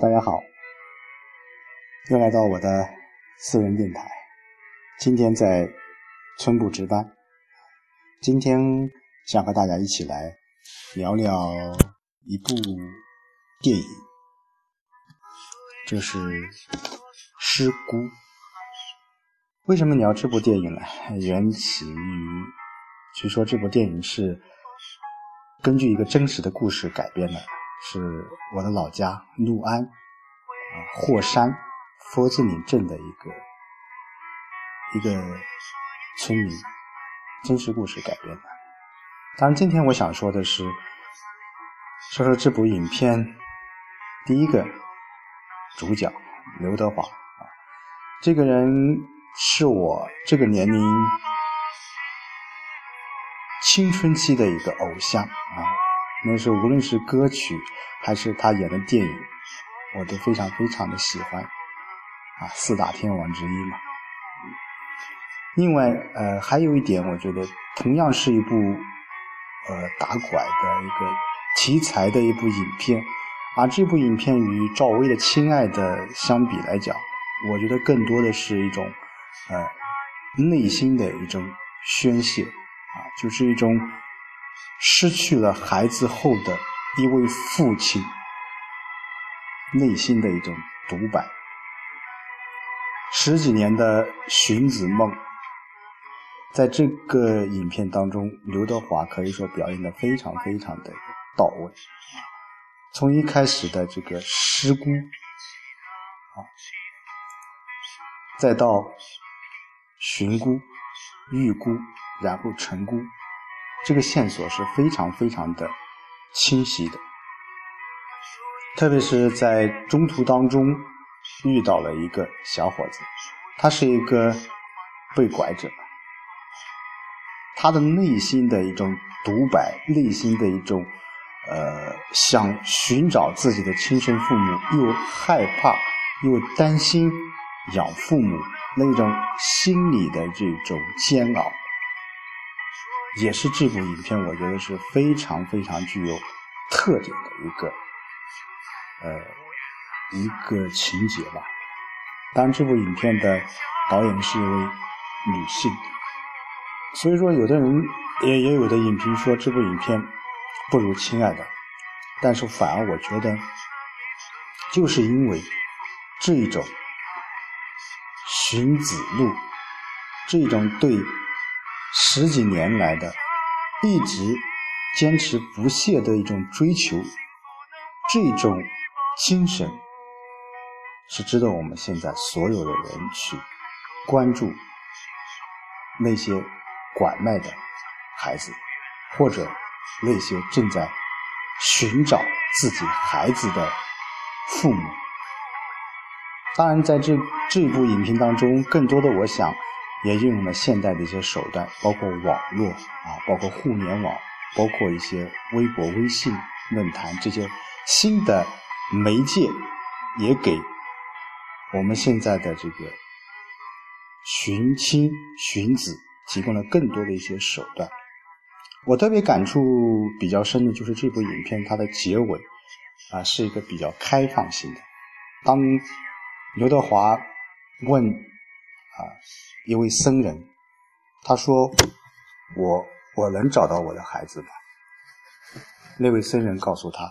大家好，又来到我的私人电台。今天在村部值班，今天想和大家一起来聊聊一部电影，这是《失孤》。为什么聊这部电影呢？缘起于，据说这部电影是根据一个真实的故事改编的。是我的老家六安啊霍山佛子岭镇的一个一个村民真实故事改编的。当然，今天我想说的是，说说这部影片第一个主角刘德华啊，这个人是我这个年龄青春期的一个偶像啊。那时候，无论是歌曲还是他演的电影，我都非常非常的喜欢，啊，四大天王之一嘛。另外，呃，还有一点，我觉得同样是一部呃打拐的一个题材的一部影片，而这部影片与赵薇的《亲爱的》相比来讲，我觉得更多的是一种呃内心的一种宣泄，啊，就是一种。失去了孩子后的一位父亲内心的一种独白，十几年的寻子梦，在这个影片当中，刘德华可以说表演的非常非常的到位。从一开始的这个失孤啊，再到寻孤、遇孤，然后成孤。这个线索是非常非常的清晰的，特别是在中途当中遇到了一个小伙子，他是一个被拐者，他的内心的一种独白，内心的一种呃想寻找自己的亲生父母，又害怕又担心养父母那种心理的这种煎熬。也是这部影片，我觉得是非常非常具有特点的一个，呃，一个情节吧。当然，这部影片的导演是一位女性，所以说，有的人也也有的影评说这部影片不如《亲爱的》，但是反而我觉得，就是因为这一种寻子路，这一种对。十几年来的一直坚持不懈的一种追求，这种精神是值得我们现在所有的人去关注那些拐卖的孩子，或者那些正在寻找自己孩子的父母。当然，在这这部影片当中，更多的我想。也运用了现代的一些手段，包括网络啊，包括互联网，包括一些微博、微信论坛这些新的媒介，也给我们现在的这个寻亲寻子提供了更多的一些手段。我特别感触比较深的就是这部影片它的结尾啊，是一个比较开放性的。当刘德华问。啊，一位僧人，他说：“我我能找到我的孩子吗？”那位僧人告诉他：“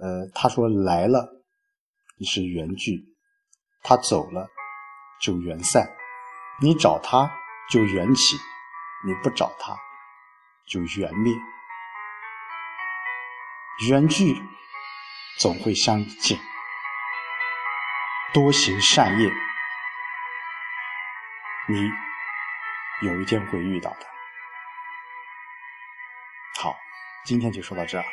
呃，他说来了你是缘聚，他走了就缘散，你找他就缘起，你不找他就缘灭。缘聚总会相见，多行善业。”你有一天会遇到的。好，今天就说到这儿。